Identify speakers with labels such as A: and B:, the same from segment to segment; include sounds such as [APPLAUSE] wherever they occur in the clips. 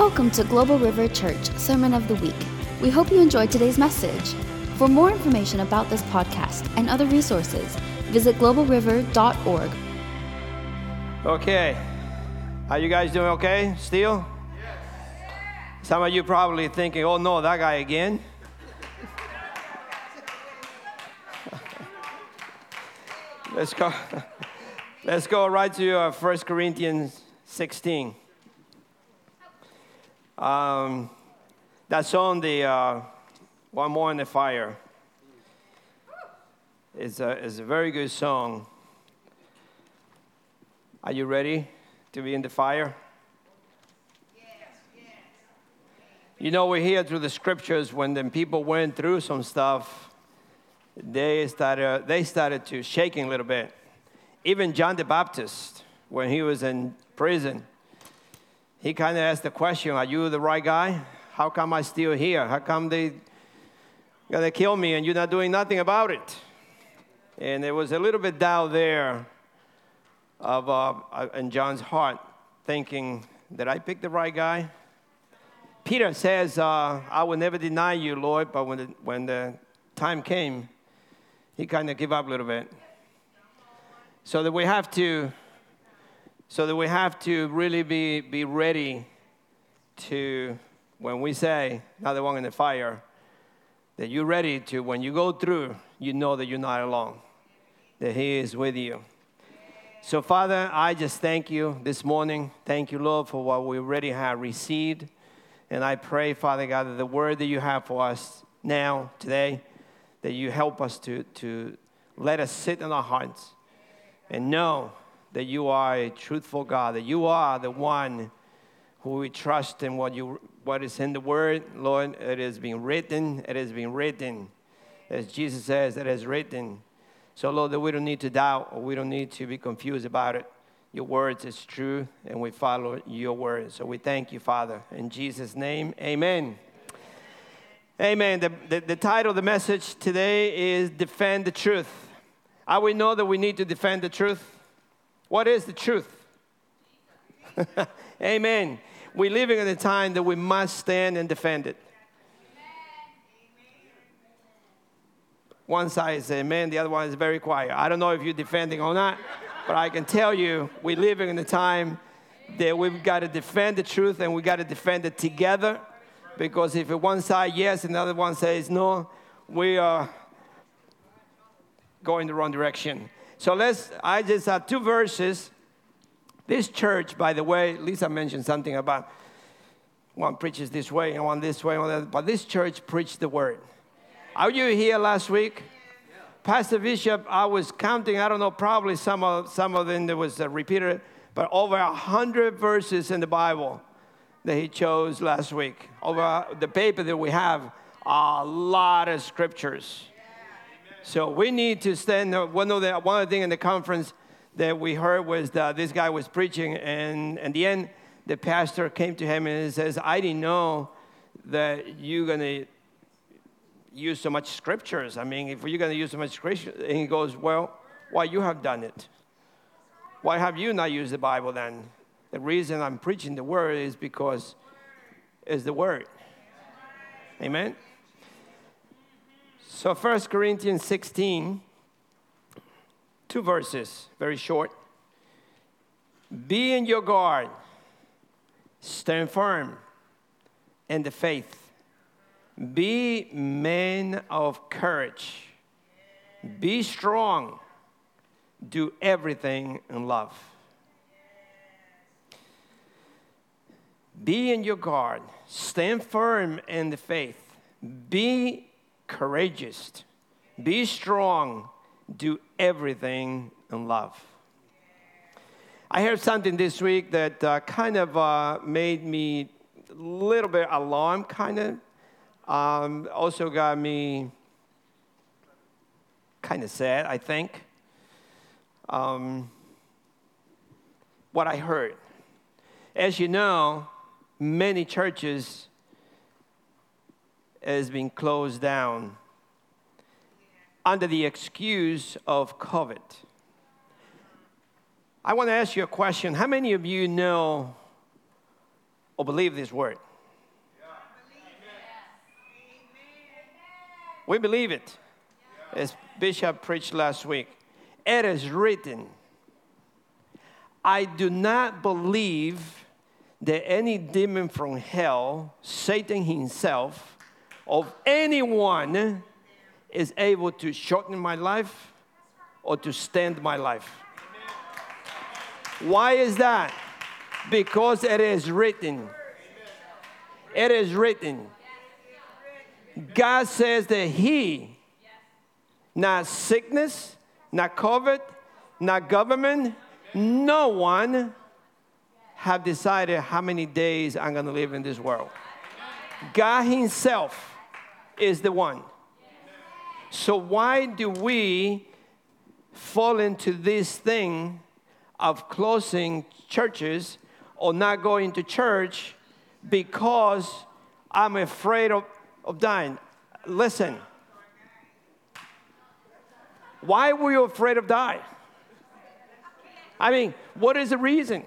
A: Welcome to Global River Church Sermon of the Week. We hope you enjoyed today's message. For more information about this podcast and other resources, visit globalriver.org.
B: Okay. Are you guys doing okay still? Some of you probably thinking, oh no, that guy again. [LAUGHS] Let's go. [LAUGHS] Let's go right to uh, 1 Corinthians 16. Um, that's on the uh, One More in the Fire. It's a, it's a very good song. Are you ready to be in the fire? You know, we hear through the scriptures when the people went through some stuff, they started, they started to shaking a little bit. Even John the Baptist, when he was in prison, he kind of asked the question, Are you the right guy? How come I still here? How come they gonna kill me and you're not doing nothing about it? And there was a little bit doubt there of uh, in John's heart, thinking, Did I pick the right guy? Peter says, uh, I will never deny you, Lord, but when the, when the time came, he kind of gave up a little bit. So that we have to so that we have to really be, be ready to, when we say, not the one in the fire, that you're ready to, when you go through, you know that you're not alone, that He is with you. So, Father, I just thank you this morning. Thank you, Lord, for what we already have received. And I pray, Father God, that the word that you have for us now, today, that you help us to, to let us sit in our hearts and know that you are a truthful God, that you are the one who we trust in what, you, what is in the Word. Lord, it has been written, it has been written. As Jesus says, it is written. So, Lord, that we don't need to doubt or we don't need to be confused about it. Your words is true, and we follow your words. So we thank you, Father. In Jesus' name, amen. Amen. The, the, the title of the message today is Defend the Truth. How we know that we need to defend the truth? What is the truth? [LAUGHS] Amen. We're living in a time that we must stand and defend it. One side is amen, the other one is very quiet. I don't know if you're defending or not, but I can tell you we're living in a time that we've got to defend the truth and we've got to defend it together because if one side yes and the other one says no, we are going the wrong direction. So let's, I just have two verses. This church, by the way, Lisa mentioned something about one preaches this way and one this way, one that, but this church preached the word. Are you here last week? Pastor Bishop, I was counting, I don't know, probably some of, some of them there was a repeater, but over a hundred verses in the Bible that he chose last week. Over the paper that we have, a lot of scriptures. So we need to stand. One of the one of the things in the conference that we heard was that this guy was preaching, and at the end, the pastor came to him and says, "I didn't know that you're gonna use so much scriptures. I mean, if you're gonna use so much scripture," and he goes, "Well, why you have done it? Why have you not used the Bible then?" The reason I'm preaching the word is because it's the word. Amen. So 1 Corinthians 16, two verses, very short. Be in your guard, stand firm in the faith. Be men of courage. Be strong. Do everything in love. Be in your guard, stand firm in the faith. Be courageous, be strong, do everything in love. I heard something this week that uh, kind of uh, made me a little bit alarmed, kind of. Um, also got me kind of sad, I think. Um, what I heard. As you know, many churches has been closed down under the excuse of COVID. I want to ask you a question. How many of you know or believe this word? We believe it. As Bishop preached last week, it is written. I do not believe that any demon from hell, Satan himself, of anyone is able to shorten my life or to stand my life. Why is that? Because it is written. It is written. God says that He, not sickness, not COVID, not government, no one have decided how many days I'm going to live in this world. God Himself is the one. So, why do we fall into this thing of closing churches or not going to church because I'm afraid of, of dying? Listen, why were you afraid of dying? I mean, what is the reason?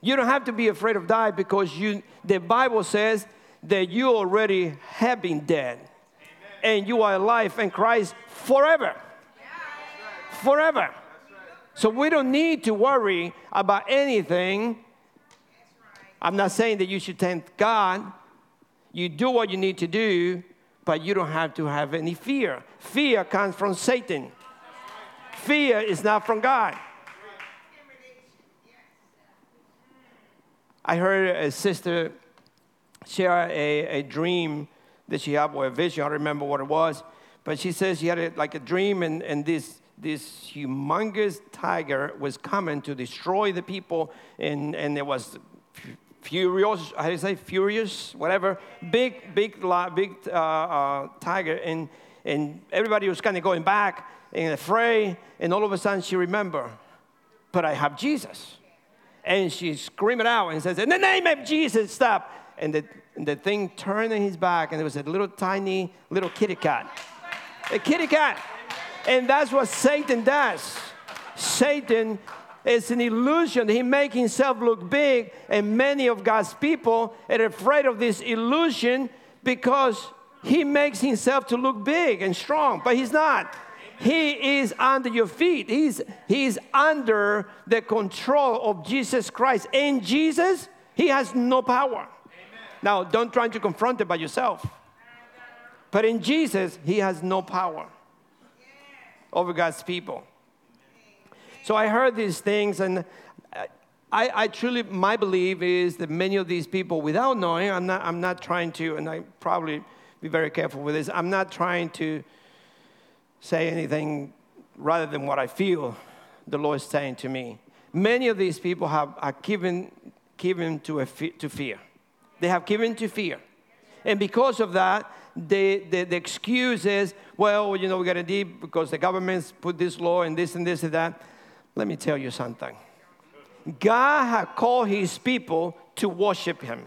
B: You don't have to be afraid of dying because you, the Bible says that you already have been dead and you are alive in Christ forever. Forever. So we don't need to worry about anything. I'm not saying that you should thank God. You do what you need to do, but you don't have to have any fear. Fear comes from Satan. Fear is not from God. I heard a sister share a, a dream that she had or a vision. I don't remember what it was, but she says she had a, like a dream, and, and this this humongous tiger was coming to destroy the people, and, and it was furious, how do you say, furious, whatever, big, big, big uh, uh, tiger, and, and everybody was kind of going back in a fray. and all of a sudden she remembered, but I have Jesus. And she screamed out and says, in the name of Jesus, stop. And the, and the thing turned in his back, and there was a little tiny little kitty cat. A kitty cat. And that's what Satan does. Satan is an illusion. He makes himself look big, and many of God's people are afraid of this illusion because he makes himself to look big and strong, but he's not. He is under your feet. He's, he's under the control of Jesus Christ. In Jesus, he has no power. Now, don't try to confront it by yourself. But in Jesus, he has no power over God's people. So I heard these things, and I, I, truly, my belief is that many of these people, without knowing, I'm not, I'm not trying to, and I probably be very careful with this, I'm not trying to say anything rather than what I feel the Lord is saying to me. Many of these people have are given, given to, a, to fear. They have given to fear. And because of that, the, the, the excuse is, well, you know, we got to deep because the government's put this law and this and this and that. Let me tell you something. God had called his people to worship him.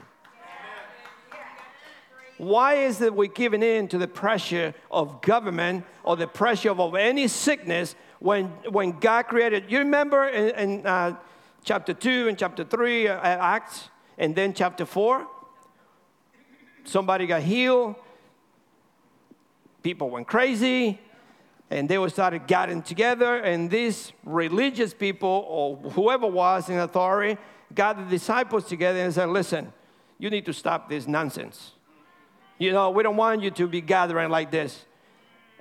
B: Why is it we're giving in to the pressure of government or the pressure of any sickness when, when God created? You remember in, in uh, chapter 2 and chapter 3, uh, Acts, and then chapter 4? Somebody got healed, people went crazy and they were started getting together and these religious people or whoever was in authority got the disciples together and said listen you need to stop this nonsense. You know we don't want you to be gathering like this.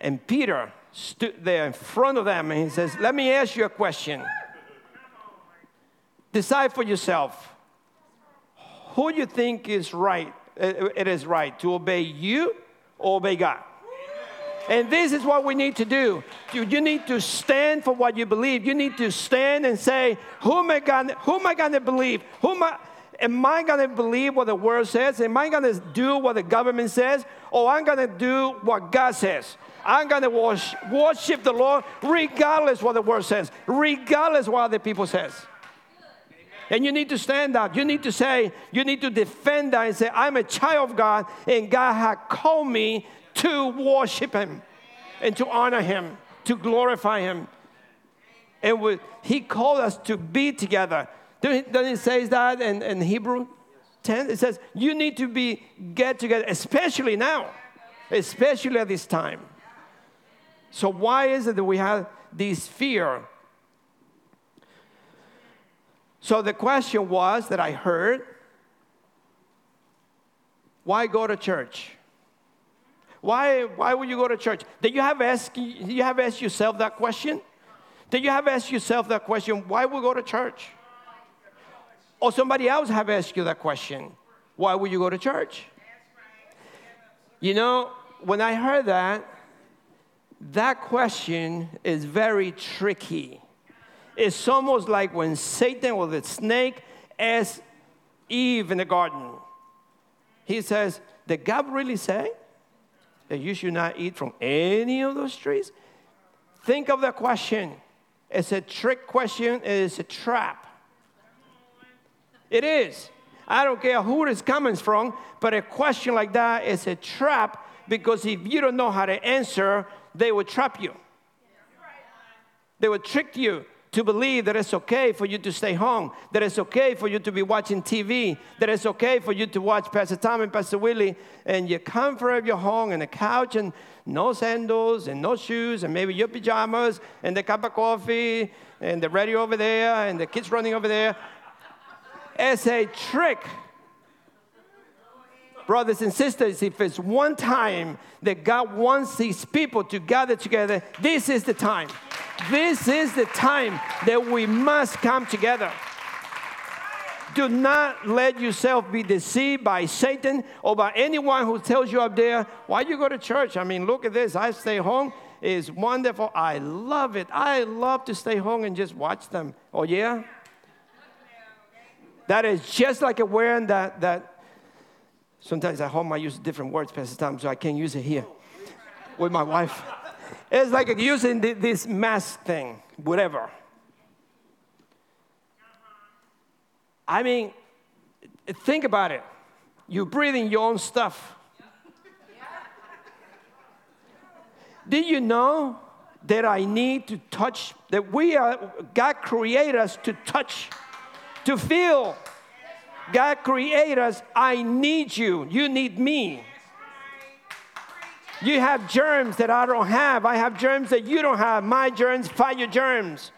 B: And peter stood there in front of them and he says let me ask you a question. Decide for yourself. Who you think is right it is right to obey you or obey god and this is what we need to do. You, need to stand for what you believe. You need to stand and say, Who am I going gonna believe? Who am I am I going to believe what the word says? Am I going to do what the government says? Or I'm going to do what God says? I'm going to worship, the Lord regardless what the word says, regardless what the people says. And you need to stand up. You need to say, you need to defend that and say, I'm a child of God, and God has called me to worship Him and to honor Him, to glorify Him. And we, He called us to be together, Doesn't it say that in, in Hebrew 10? It says, you need to be get together, especially now, especially at this time. So why is it that we have this fear? So the question was that I heard, why go to church? Why, why would you go to church? Did you have asked, you have asked yourself that question? Did you have asked yourself that question? Why would go to church? Or somebody else have asked you that question. Why would you go to church? You know, when I heard that, that question is very tricky. It's almost like when Satan or the snake asked Eve in the garden. He says, Did God really say that you should not eat from any of those trees? Think of the question. It's a trick question, it's a trap. It is. I don't care who it's coming from, but a question like that is a trap because if you don't know how to answer, they will trap you. They will trick you to believe that it's okay for you to stay home, that it's okay for you to be watching TV, that it's okay for you to watch Pastor Tom and Pastor Willie, and you comfort of your home and a couch and no sandals and no shoes and maybe your pajamas and the cup of coffee and the radio over there and the kids running over there. It's a trick brothers and sisters, if it's one time that God wants these people to gather together, this is the time. This is the time that we must come together. Do not let yourself be deceived by Satan or by anyone who tells you up there, why you go to church? I mean, look at this. I stay home. It's wonderful. I love it. I love to stay home and just watch them. Oh, yeah? That is just like wearing that, that Sometimes at home I use different words, Pastor Tom, so I can't use it here with my wife. It's like using this mask thing, whatever. I mean, think about it. You're breathing your own stuff. Did you know that I need to touch, that we are, God created us to touch, to feel, God created us. I need you. You need me. You have germs that I don't have. I have germs that you don't have. My germs fight your germs.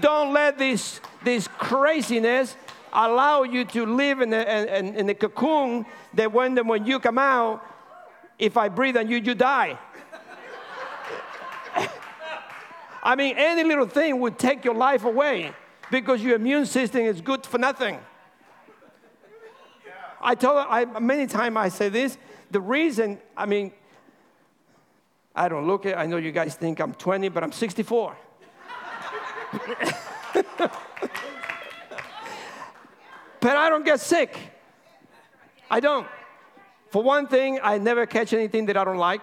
B: Don't let this, this craziness allow you to live in the, in, in the cocoon that when, when you come out, if I breathe on you, you die. [LAUGHS] I mean, any little thing would take your life away because your immune system is good for nothing. I tell I, many times I say this. The reason, I mean, I don't look it. I know you guys think I'm 20, but I'm 64. [LAUGHS] but I don't get sick. I don't. For one thing, I never catch anything that I don't like.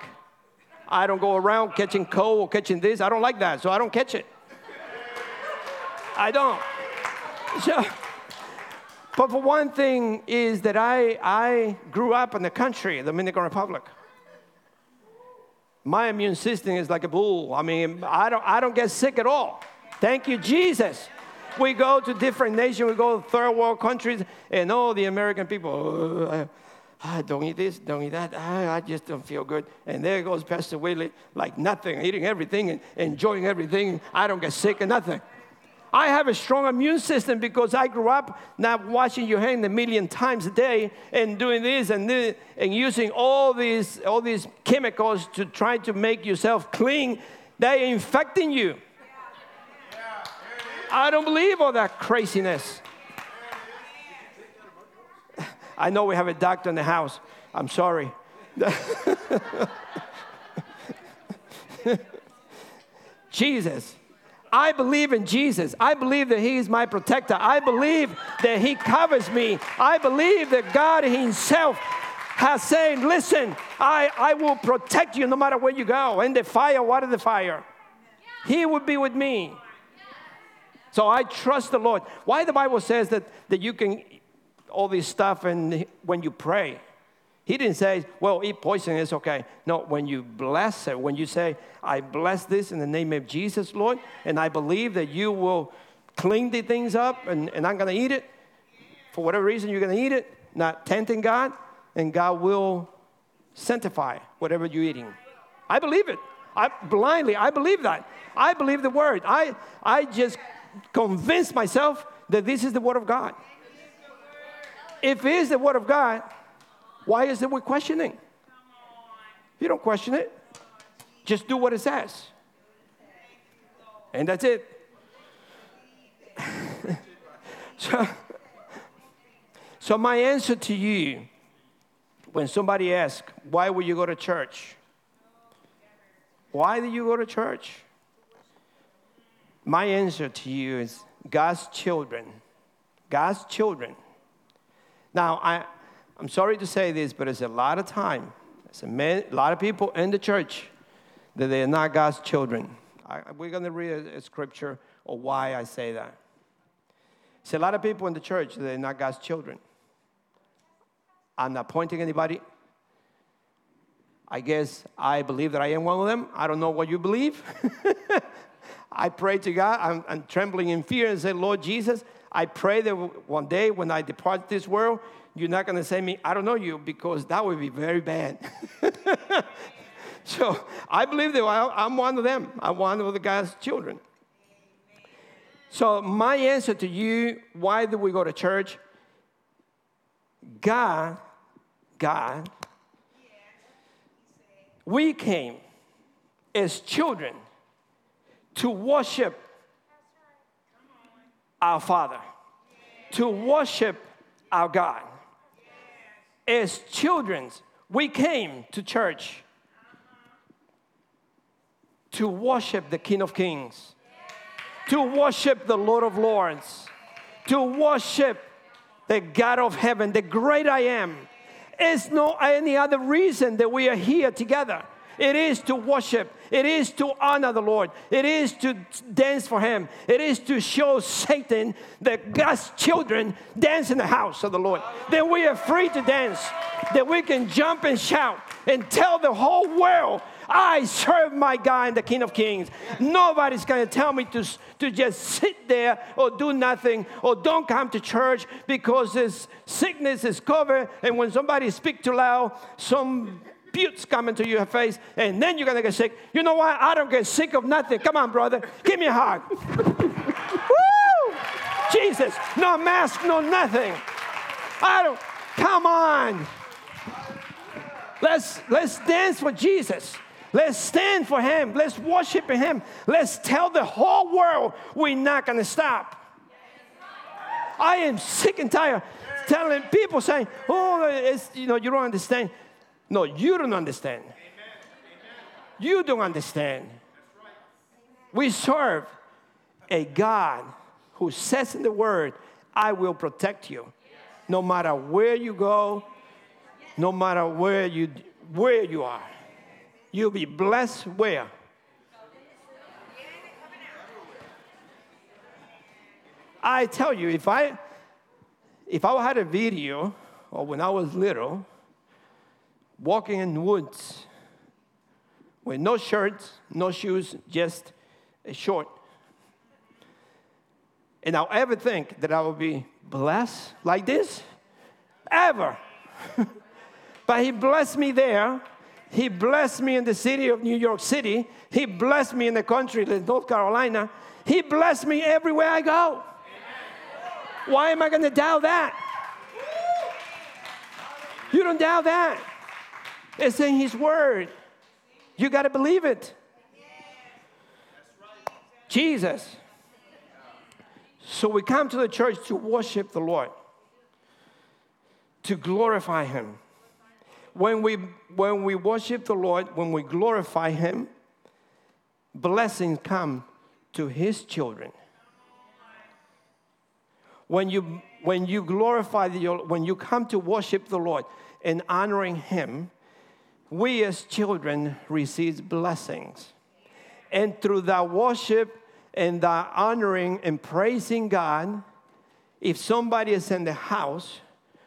B: I don't go around catching cold or catching this. I don't like that, so I don't catch it. I don't. So, but for one thing is that I, I grew up in the country, the Dominican Republic. My immune system is like a bull. I mean, I don't, I don't get sick at all. Thank you, Jesus. We go to different nations, we go to third world countries, and all the American people, I, I, don't eat this, don't eat that, I, I, just don't feel good. And there goes Pastor Willie, like nothing, eating everything and enjoying everything. I don't get sick and nothing. I have a strong immune system because I grew up not washing your hand a million times a day and doing this and this and using all these all these chemicals to try to make yourself clean. They're infecting you. I don't believe all that craziness. [LAUGHS] I know we have a doctor in the house. I'm sorry. [LAUGHS] Jesus. I believe in Jesus. I believe that He is my protector. I believe that He covers me. I believe that God Himself has said, Listen, I, I will protect you no matter where you go. In the fire, what is the fire? He will be with me. So I trust the Lord. Why the Bible says that, that you can all this stuff and when you pray. He didn't say, well, eat poison, it's okay. No, when you bless it, when you say, I bless this in the name of Jesus, Lord, and I believe that you will clean the things up and, and I'm going to eat it. For whatever reason, you're going to eat it, not tempting God, and God will sanctify whatever you're eating. I believe it. I blindly, I believe that. I believe the word. I, I just convince myself that this is the word of God. If it is the word of God, why is it we're questioning? You don't question it. Just do what it says. And that's it. [LAUGHS] so, so, my answer to you when somebody asks, Why will you go to church? Why do you go to church? My answer to you is God's children. God's children. Now, I, I'm sorry to say this, but it's a lot of time. There's a, man, a lot of people in the church that they are not God's children. I, we're going to read a, a scripture of why I say that. See, a lot of people in the church, they're not God's children. I'm not pointing anybody. I guess I believe that I am one of them. I don't know what you believe. [LAUGHS] I pray to God. I'm, I'm, trembling in fear and say, Lord Jesus, I pray that one day when I depart this world, you're not going to say me, I don't know you, because that would be very bad. [LAUGHS] so I believe that I'm one of them. I'm one of the God's children. So, my answer to you, why do we go to church? God, God, we came as children to worship our Father, to worship our God. As children, we came to church to worship the King of Kings to worship the Lord of Lords, to worship the God of heaven, the great I am. It's no any other reason that we are here together. It is to worship. It is to honor the Lord. It is to dance for Him. It is to show Satan that God's children dance in the house of the Lord. That we are free to dance. That we can jump and shout and tell the whole world I serve my God and the King of Kings. Nobody's going to tell me to, to just sit there or do nothing or don't come to church because this sickness is covered. And when somebody speaks too loud, some buttes come into your face, and then you're going to get sick. You know what? I don't get sick of nothing. Come on, brother. Give me a hug. [LAUGHS] Woo! Jesus. No mask, no nothing. I don't. Come on. Let's, let's dance for Jesus. Let's stand for Him. Let's worship Him. Let's tell the whole world we're not going to stop. I am sick and tired telling people saying, "Oh, it's, you know, you don't understand." No, you don't understand. You don't understand. We serve a God who says in the Word, "I will protect you, no matter where you go, no matter where you where you are." You'll be blessed where? I tell you, if I if I had a video or when I was little, walking in woods with no shirt, no shoes, just a short. And I'll ever think that I will be blessed like this? Ever. [LAUGHS] but he blessed me there he blessed me in the city of New York City. He blessed me in the country North Carolina. He blessed me everywhere I go. Why am I going to doubt that? You don't doubt that. It's in His Word. You got to believe it. Jesus. So we come to the church to worship the Lord, to glorify Him when we, when we worship the Lord, when we glorify Him, blessings come to His children. When you, when you glorify the, when you come to worship the Lord and honoring Him, we as children receive blessings. And through that worship and that honoring and praising God, if somebody is in the house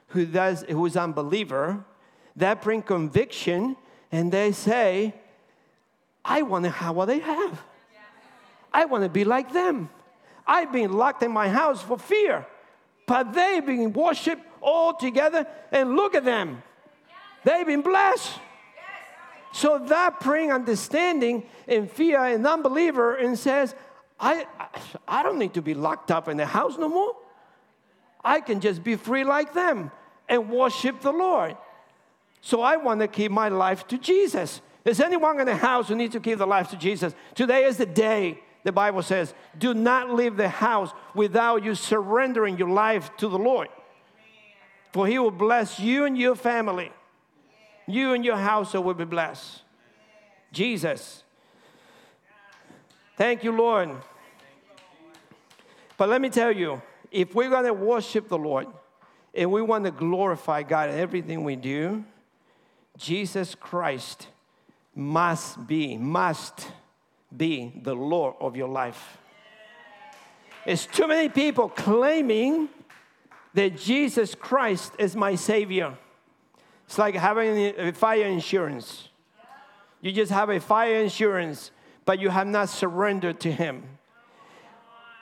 B: who does who's unbeliever, that bring conviction and they say, I want to have what they have. I want to be like them. I've been locked in my house for fear. But they've been worshiped all together, and look at them. They've been blessed. So that bring understanding and fear an unbeliever and says, I, I don't need to be locked up in the house no more. I can just be free like them and worship the Lord. So I want to keep my life to Jesus. Is anyone in the house who needs to keep the life to Jesus? Today is the day, the Bible says, do not leave the house without you surrendering your life to the Lord. For he will bless you and your family. You and your household will be blessed. Jesus. Thank you, Lord. But let me tell you, if we're going to worship the Lord and we want to glorify God in everything we do, Jesus Christ must be, must be the Lord of your life. It's too many people claiming that Jesus Christ is my Savior. It's like having a fire insurance. You just have a fire insurance, but you have not surrendered to Him.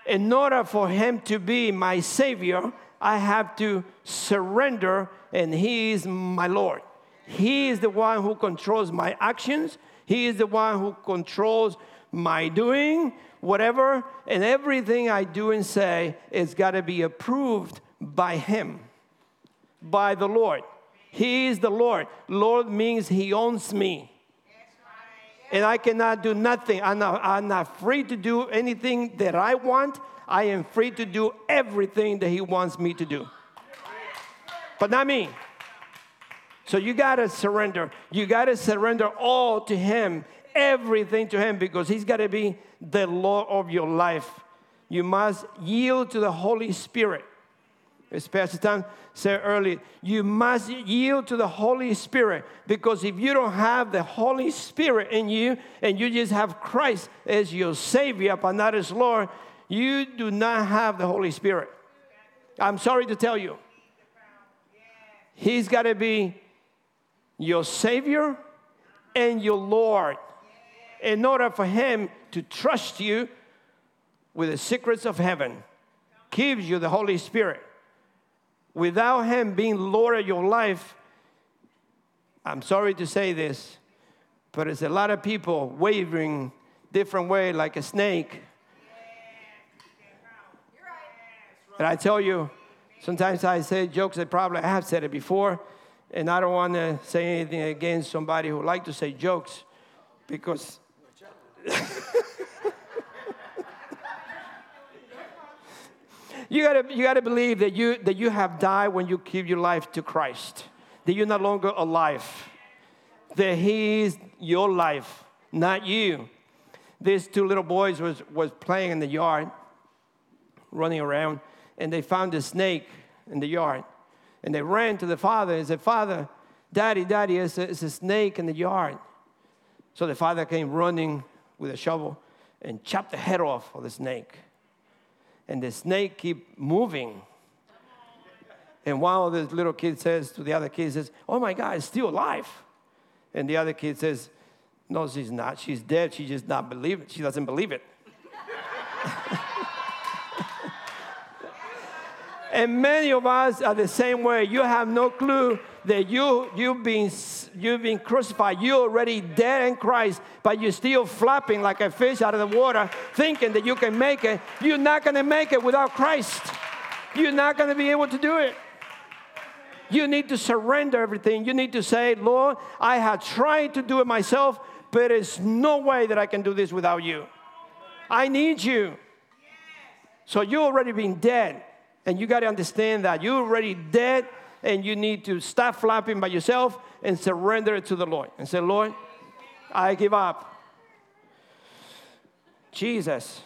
B: In order for Him to be my Savior, I have to surrender, and He is my Lord. He is the one who controls my actions, He is the one who controls my doing, whatever, and everything I do and say is got to be approved by Him, by the Lord. He is the Lord. Lord means He owns me. And I cannot do nothing. I'm not, I'm not free to do anything that I want. I am free to do everything that He wants me to do. But not me. So you got to surrender. You got to surrender all to Him, everything to Him, because He's got to be the Lord of your life. You must yield to the Holy Spirit. As Pastor Tom said earlier, you must yield to the Holy Spirit because if you don't have the Holy Spirit in you and you just have Christ as your Savior but not as Lord, you do not have the Holy Spirit. I'm sorry to tell you. He's got to be your Savior and your Lord in order for Him to trust you with the secrets of heaven. Gives you the Holy Spirit. Without Him being Lord of your life, I'm sorry to say this, but it's a lot of people wavering different way like a snake. And I tell you, sometimes I say jokes that probably I have said it before, and I don't want to say anything against somebody who like to say jokes because [LAUGHS] you gotta, you gotta believe that you, that you have died when you give your life to Christ, that you're no longer alive, that He is your life, not you. These two little boys was, was playing in the yard, running around, and they found a snake in the yard. And they ran to the father and said, Father, Daddy, Daddy, it's a, it's a snake in the yard. So the father came running with a shovel and chopped the head off of the snake. And the snake keep moving. And one of the little kids says to the other kid, says, Oh my God, it's still alive. And the other kid says, No, she's not. She's dead. She just not believe it. She doesn't believe it. [LAUGHS] and many of us are the same way. You have no clue that you, you've, been, you've been crucified. You're already dead in Christ, but you're still flapping like a fish out of the water, thinking that you can make it. You're not going to make it without Christ. You're not going to be able to do it. You need to surrender everything. You need to say, Lord, I have tried to do it myself, but there's no way that I can do this without you. I need you. So you already been dead, and you got to understand that you're already dead and you need to stop flapping by yourself and surrender it to the Lord and say, Lord, I give up. Jesus.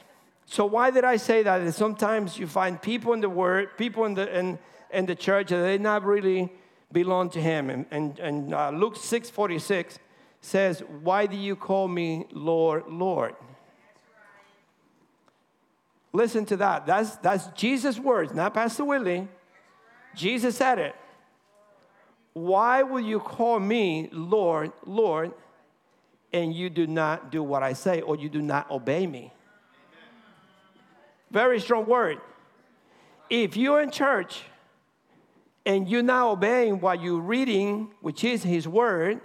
B: So why did I say that? Sometimes you find people in the word, people in the in, in the church that they not really belong to him. And, and, and uh, Luke 6 46 says, Why do you call me Lord, Lord? Listen to that. That's, that's Jesus' words, not Pastor Willie. Jesus said it. Why will you call me Lord, Lord, and you do not do what I say or you do not obey me? Very strong word. If you're in church and you're not obeying what you're reading, which is His word,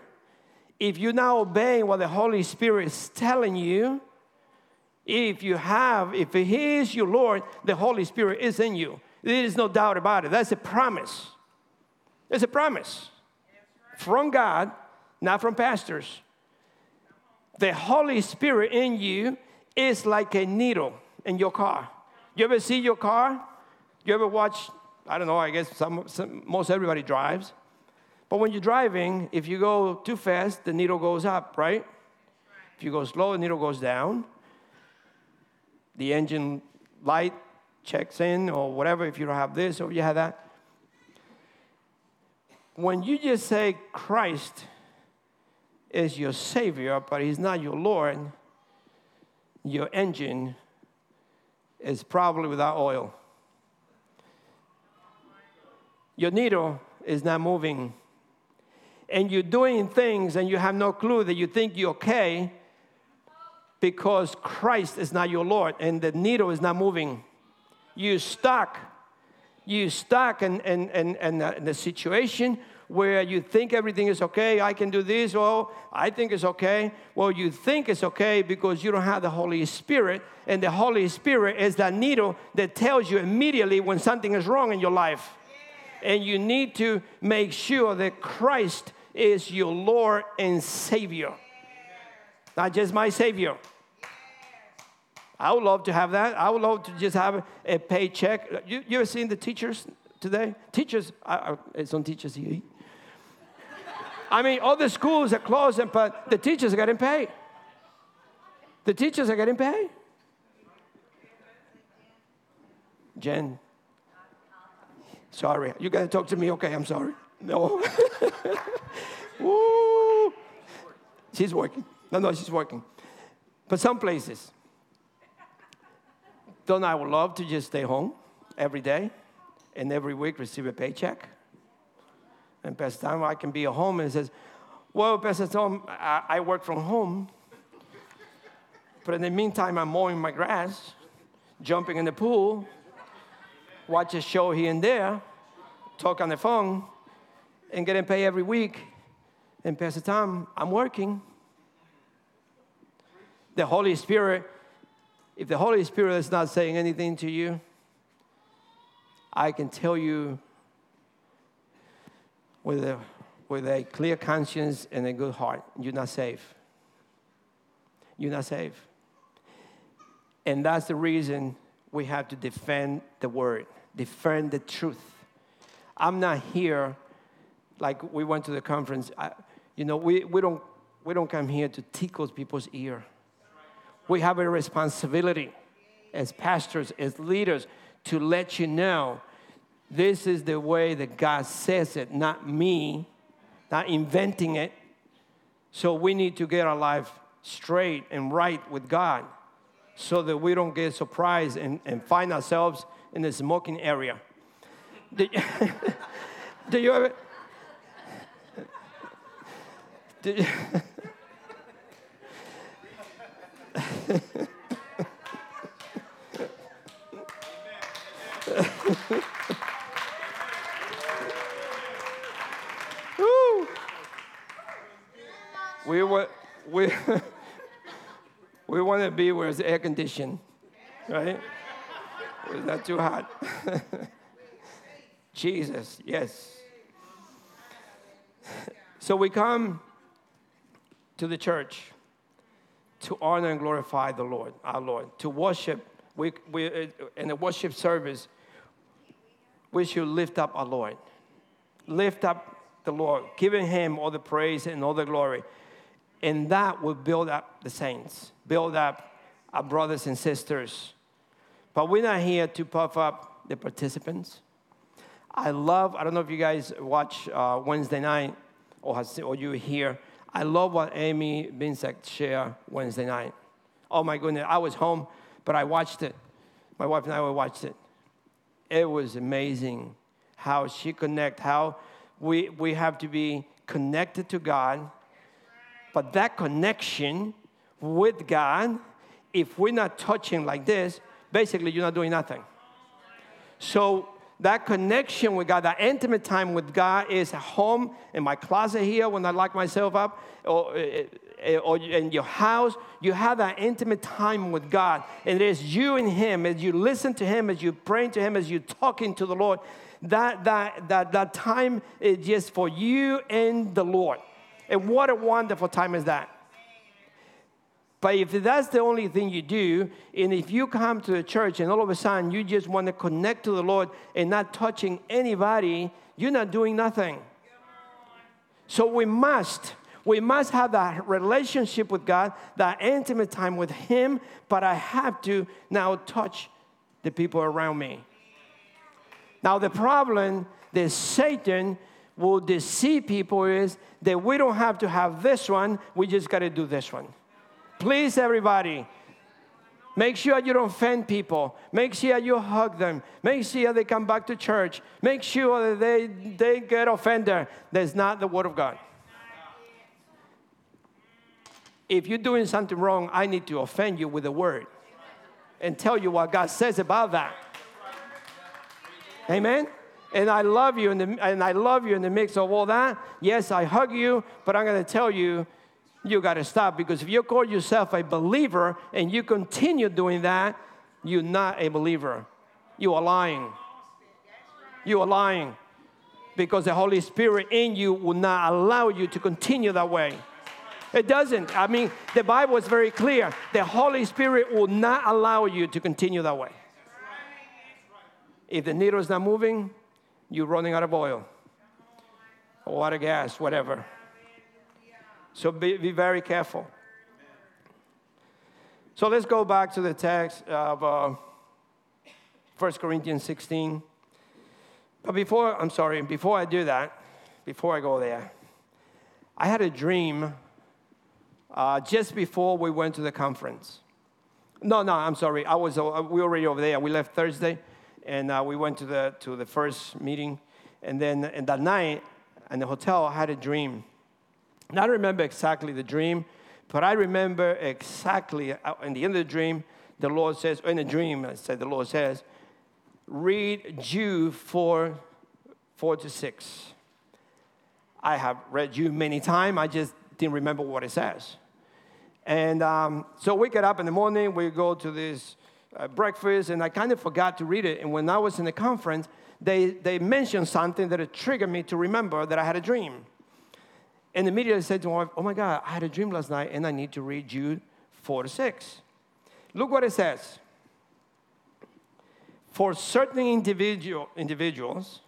B: if you're not obeying what the Holy Spirit is telling you, if you have, if He is your Lord, the Holy Spirit is in you. There is no doubt about it. That's a promise. It's a promise from God, not from pastors. The Holy Spirit in you is like a needle in your car. You ever see your car? You ever watch? I don't know, I guess some, some, most everybody drives. But when you're driving, if you go too fast, the needle goes up, right? If you go slow, the needle goes down. The engine light checks in, or whatever, if you don't have this or you have that. When you just say Christ is your Savior, but He's not your Lord, your engine is probably without oil. Your needle is not moving. And you're doing things and you have no clue that you think you're okay because Christ is not your Lord and the needle is not moving. You're stuck. You're stuck in, in, in, in, the, in situation where you think everything is okay, I can do this, or I think it's okay. Well, you think it's okay because you don't have the Holy Spirit, and the Holy Spirit is that needle that tells you immediately when something is wrong in your life. And you need to make sure that Christ is your Lord and Savior, not just my Savior. I would love to have that. I would love to just have a paycheck. You, you ever seen the teachers today? Teachers, I, I, some teachers here. I mean, all the schools are closed, but the teachers are getting paid. The teachers are getting paid. Jen, sorry, you got to talk to me. Okay, I'm sorry. No. [LAUGHS] Woo. She's working. No, no, she's working. But some places, don't I would love to just stay home every day and every week receive a paycheck? And Pastor time I can be at home and says, well, Pastor Tom, I, I work from home. But in the meantime, I'm mowing my grass, jumping in the pool, watch a show here and there, talk on the phone, and getting paid every week. And Pastor Tom, I'm working. The Holy Spirit, if the Holy Spirit is not saying anything to you, I can tell you with a, with a clear conscience and a good heart, you're not safe. You're not safe. And that's the reason we have to defend the word, defend the truth. I'm not here like we went to the conference. I, you know, we, we, don't, we don't come here to tickle people's ear. We have a responsibility as pastors, as leaders, to let you know this is the way that God says it, not me, not inventing it. So we need to get our life straight and right with God so that we don't get surprised and, and find ourselves in the smoking area. Do you, [LAUGHS] ever? Do [LAUGHS] you, we were, we, [LAUGHS] we want to be where it's air conditioned, right? It's not too hot. [LAUGHS] Jesus, yes. So we come to the church to honor and glorify the Lord, our Lord, to worship. We, we, in the worship service, we should lift up our Lord. Lift up the Lord, giving Him all the praise and all the glory. And that will build up the saints, build up our brothers and sisters. But we're not here to puff up the participants. I love, I don't know if you guys watch uh, Wednesday night or, has, or you hear, I love what Amy Vincent shared Wednesday night. Oh my goodness, I was home, but I watched it. My wife and I watched it. It was amazing how she connect, how we, we have to be connected to God but that connection with God, if we're not touching like this, basically you're not doing nothing. So that connection with God, that intimate time with God is at home in my closet here when I lock myself up, or, eh, eh, or in your house. You have that intimate time with God. And it is you and Him, as you listen to Him, as you pray to Him, as you talking to the Lord. That, that, that, that time is just for you and the Lord. And what a wonderful time is that. But if that's the only thing you do, and if you come to the church and all of a sudden you just want to connect to the Lord and not touching anybody, you're not doing nothing. So we must, we must have that relationship with God, that intimate time with Him, but I have to now touch the people around me. Now, the problem that Satan will deceive people is that we don't have to have this one, we just got to do this one. Please, everybody, make sure you don't offend people. Make sure you hug them. Make sure they come back to church. Make sure that they, they get offended. That's not the Word of God. If you're doing something wrong, I need to offend you with the Word and tell you what God says about that. Amen? And I love you in the, and I love you in the mix of all that. Yes, I hug you, but I'm going to tell you you got to stop because if you call yourself a believer and you continue doing that, you're not a believer. You are lying. You are lying because the Holy Spirit in you will not allow you to continue that way. It doesn't. I mean, the Bible is very clear. The Holy Spirit will not allow you to continue that way. If the needle is not moving, you're running out of oil water gas, whatever. So be, be very careful. So let's go back to the text of uh, 1 Corinthians 16. But before, I'm sorry, before I do that, before I go there, I had a dream uh, just before we went to the conference. No, no, I'm sorry. I was, uh, we were already over there. We left Thursday, and uh, we went to the, to the first meeting. And then and that night, in the hotel, I had a dream. And I don't remember exactly the dream, but I remember exactly uh, in the end of the dream, the Lord says, in the dream, I said, the Lord says, read Jude 4, 4 to 6. I have read Jude many times, I just didn't remember what it says. And um, so we get up in the morning, we go to this uh, breakfast, and I kind of forgot to read it. And when I was in the conference, they, they mentioned something that triggered me to remember that I had a dream. And immediately I said to my wife, Oh my God, I had a dream last night and I need to read Jude 4 to 6. Look what it says. For certain individual, individuals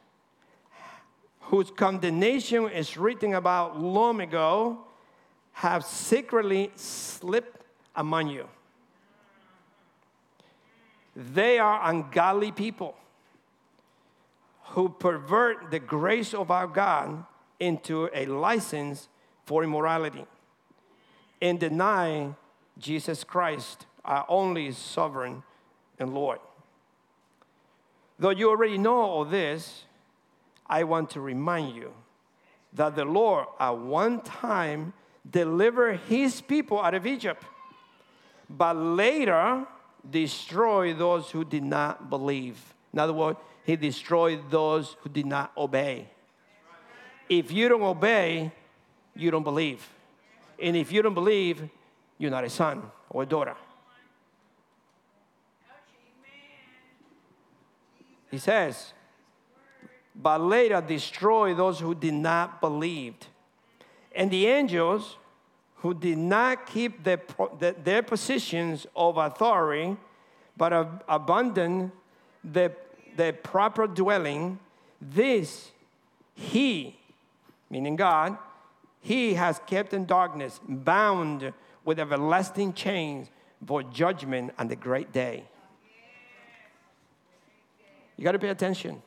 B: whose condemnation is written about long ago have secretly slipped among you. They are ungodly people who pervert the grace of our God into a license for immorality and deny Jesus Christ, our only sovereign and Lord. Though you already know all this, I want to remind you that the Lord at one time delivered his people out of Egypt, but later destroyed those who did not believe. In other words, he destroyed those who did not obey. If you don't obey, you don't believe. And if you don't believe, you're not a son or a daughter. He says, but later destroy those who did not believe. And the angels who did not keep their, their positions of authority, but abandoned their, their proper dwelling, this he meaning God, he has kept in darkness, bound with everlasting chains for judgment on the great day. You got to pay attention.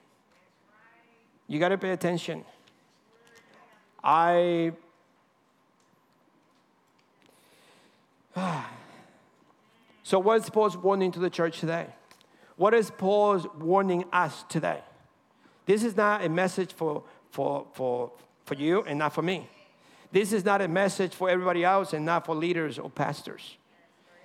B: You got to pay attention. I. [SIGHS] so, what is Paul's warning to the church today? What is Paul's warning us today? This is not a message for, for, for, for you and not for me. This is not a message for everybody else and not for leaders or pastors.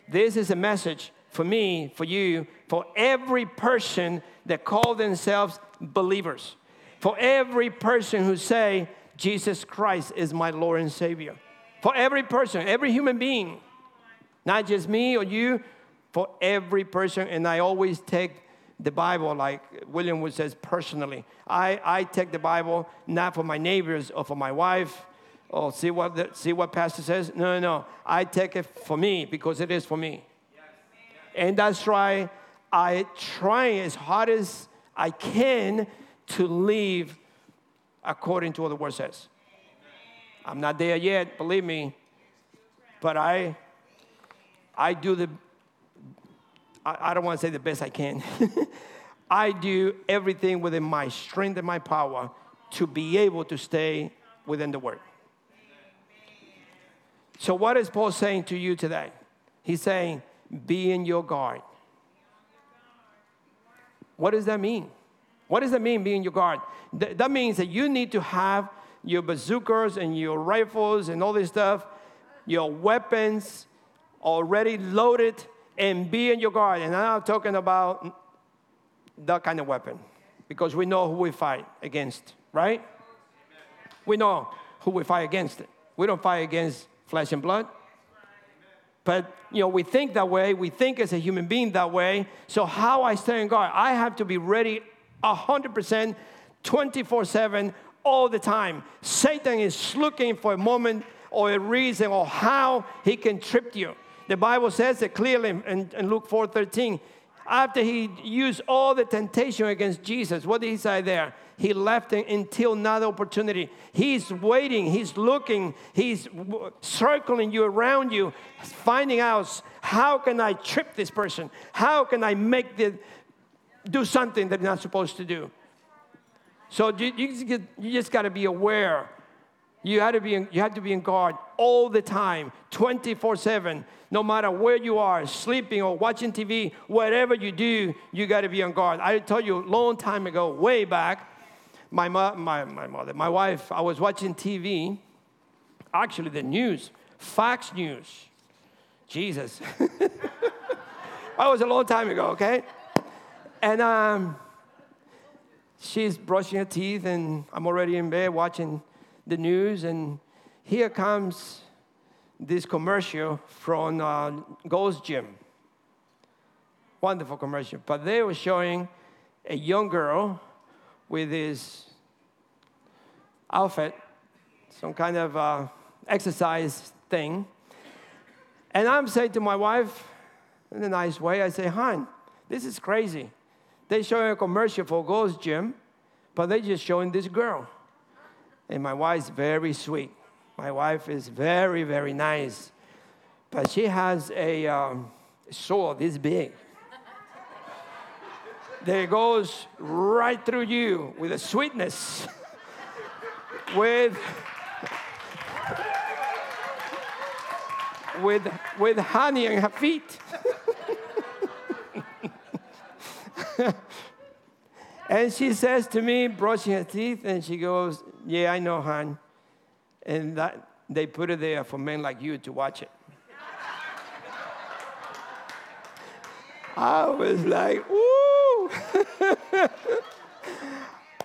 B: This is a message for me, for you, for every person that call themselves believers. For every person who say, Jesus Christ is my Lord and Savior. For every person, every human being, not just me or you, for every person. And I always take the Bible, like William would says, personally. I, I take the Bible not for my neighbors or for my wife or see what, the, see what pastor says. No, no, no. I take it for me because it is for me. And that's why I try as hard as I can to live according to what the word says. I'm not there yet, believe me, but I, I do the, I, I don't want to say the best I can. [LAUGHS] I do everything within my strength and my power to be able to stay within the word. So, what is Paul saying to you today? He's saying, be in your guard. What does that mean? What does that mean, being your guard? Th- that means that you need to have your bazookas and your rifles and all this stuff, your weapons already loaded and be in your guard. And I'm not talking about that kind of weapon because we know who we fight against, right? We know who we fight against. We don't fight against flesh and blood. But you know, we think that way. We think as a human being that way. So how I stay in guard? I have to be ready 100%, 24 7, all the time. Satan is looking for a moment or a reason or how he can trip you. The Bible says it clearly in, in Luke 4 13. After he used all the temptation against Jesus, what did he say there? He left until another opportunity. He's waiting, he's looking, he's circling you around you, finding out how can I trip this person? How can I make the, do something they're not supposed to do. So you, you just got to be aware. You had to be in, you have to be in guard all the time, 24 7. No matter where you are, sleeping or watching TV, whatever you do, you got to be on guard. I told you a long time ago, way back, my, mo- my, my mother, my wife, I was watching TV, actually the news, Fox News. Jesus. [LAUGHS] that was a long time ago, okay? And um, she's brushing her teeth, and I'm already in bed watching the news. And here comes this commercial from uh, Gym. Wonderful commercial. But they were showing a young girl with this outfit, some kind of uh, exercise thing. And I'm saying to my wife, in a nice way, I say, hon, this is crazy. They showing a commercial for Gold's Gym, but they just showing this girl. And my wife's very sweet. My wife is very, very nice. But she has a um, sword this big. that goes right through you with a sweetness, with, with, with honey in her feet. [LAUGHS] and she says to me, brushing her teeth, and she goes, Yeah, I know, hon. And that, they put it there for men like you to watch it. [LAUGHS] I was like, Woo! [LAUGHS]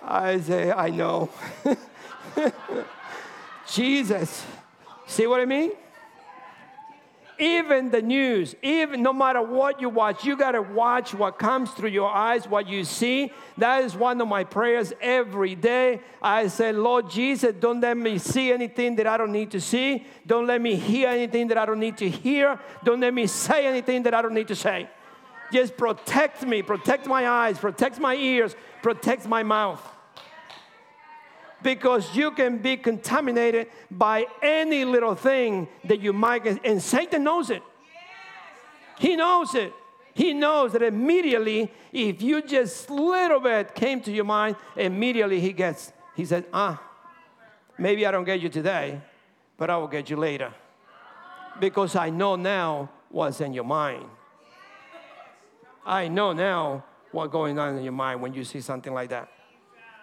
B: I say, I know. [LAUGHS] Jesus. See what I mean? Even the news, even no matter what you watch, you got to watch what comes through your eyes, what you see. That is one of my prayers every day. I say, Lord Jesus, don't let me see anything that I don't need to see. Don't let me hear anything that I don't need to hear. Don't let me say anything that I don't need to say. Just protect me, protect my eyes, protect my ears, protect my mouth because you can be contaminated by any little thing that you might get. And Satan knows it. He knows it. He knows that immediately, if you just little bit came to your mind, immediately he gets, he says, ah, maybe I don't get you today, but I will get you later. Because I know now what's in your mind. I know now what's going on in your mind when you see something like that.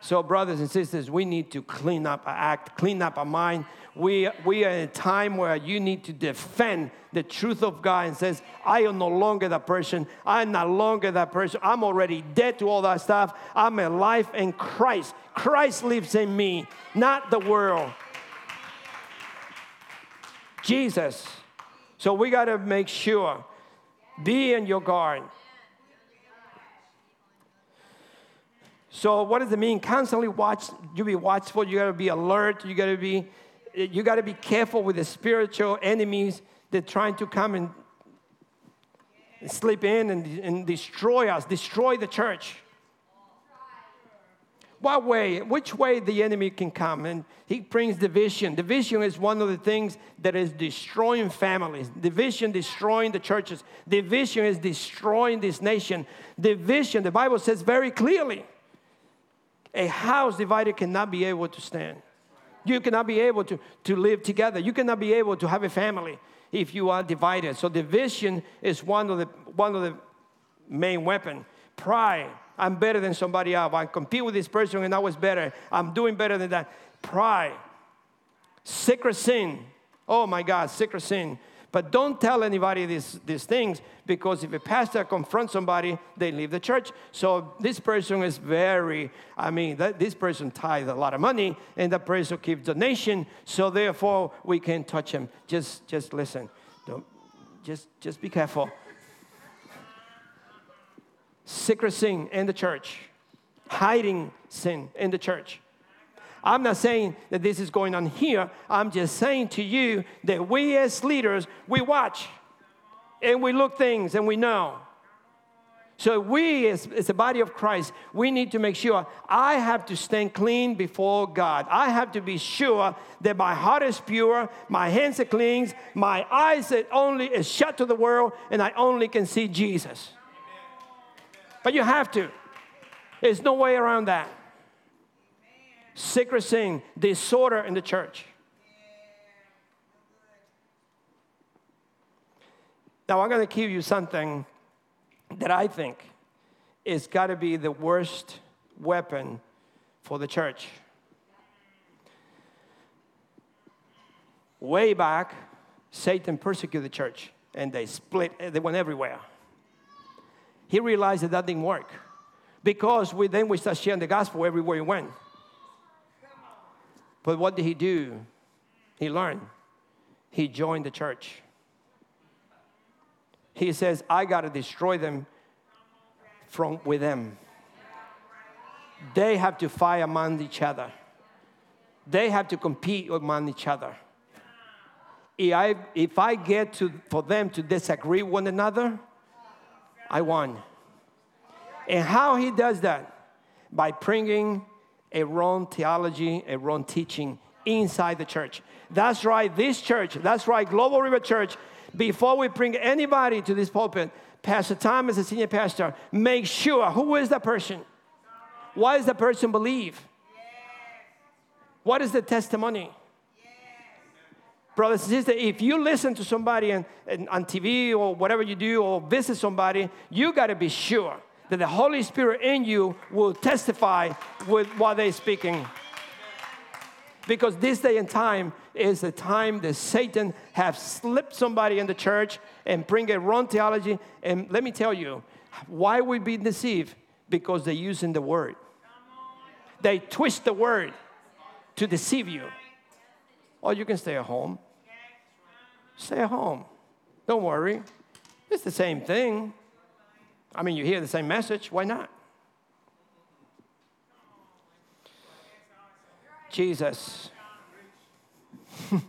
B: So, brothers and sisters, we need to clean up our act, clean up our mind. We, we are in a time where you need to defend the truth of God and says, I am no longer that person. I'm no longer that person. I'm already dead to all that stuff. I'm alive in Christ. Christ lives in me, not the world. Jesus. So we got to make sure, be in your guard. So what does it mean? Constantly watch. You be watchful. You got to be alert. You got to be. You got to be careful with the spiritual enemies that trying to come and slip in and, and destroy us, destroy the church. What way? Which way the enemy can come? And he brings division. Division is one of the things that is destroying families. Division destroying the churches. Division is destroying this nation. Division, the Bible says very clearly, a house divided cannot be able to stand. You cannot be able to, to live together. You cannot be able to have a family if you are divided. So division is one of the one of the main weapon. Pride I'm better than somebody else. I compete with this person and I was better. I'm doing better than that. Pride. Secret sin. Oh my God, secret sin. But don't tell anybody these, these things because if a pastor confronts somebody, they leave the church. So this person is very, I mean, that, this person tithes a lot of money and that person gives donation. So therefore, we can't touch him. Just, just listen. Don't, just, just be careful secret sin in the church, hiding sin in the church. I'm not saying that this is going on here. I'm just saying to you that we as leaders, we watch and we look things and we know. So we as, as the body of Christ, we need to make sure I have to stand clean before God. I have to be sure that my heart is pure, my hands are clean, my eyes are only is shut to the world, and I only can see Jesus. But you have to. There's no way around that. Secret sin, disorder in the church. Now, I'm going to give you something that I think is got to be the worst weapon for the church. Way back, Satan persecuted the church and they split, eh, they went everywhere he realized that that didn't work because we, then we start sharing the gospel everywhere he went. But what did he do? He learned. He joined the church. He says, I got to destroy them from with them. They have to fight among each other. They have to compete among each other. If I, if I get to, for them to disagree one another, I won. And how he does that? By bringing a wrong theology, a wrong teaching inside the church. That's right, this church, that's right, Global River Church, before we bring anybody to this pulpit, Pastor Thomas, the senior pastor, make sure who is that person? What does the person believe? What is the testimony? brothers and sisters, if you listen to somebody on, on TV or whatever you do or visit somebody, you got to be sure that the Holy Spirit in you will testify with what they're speaking. Because this day and time is the time that Satan have slipped somebody in the church and bring a wrong theology. And let me tell you, why we be deceived? Because they're using the word. They twist the word to deceive you. Or you can stay at home Stay at home. Don't worry. It's the same thing. I mean, you hear the same message. Why not? Jesus. [LAUGHS]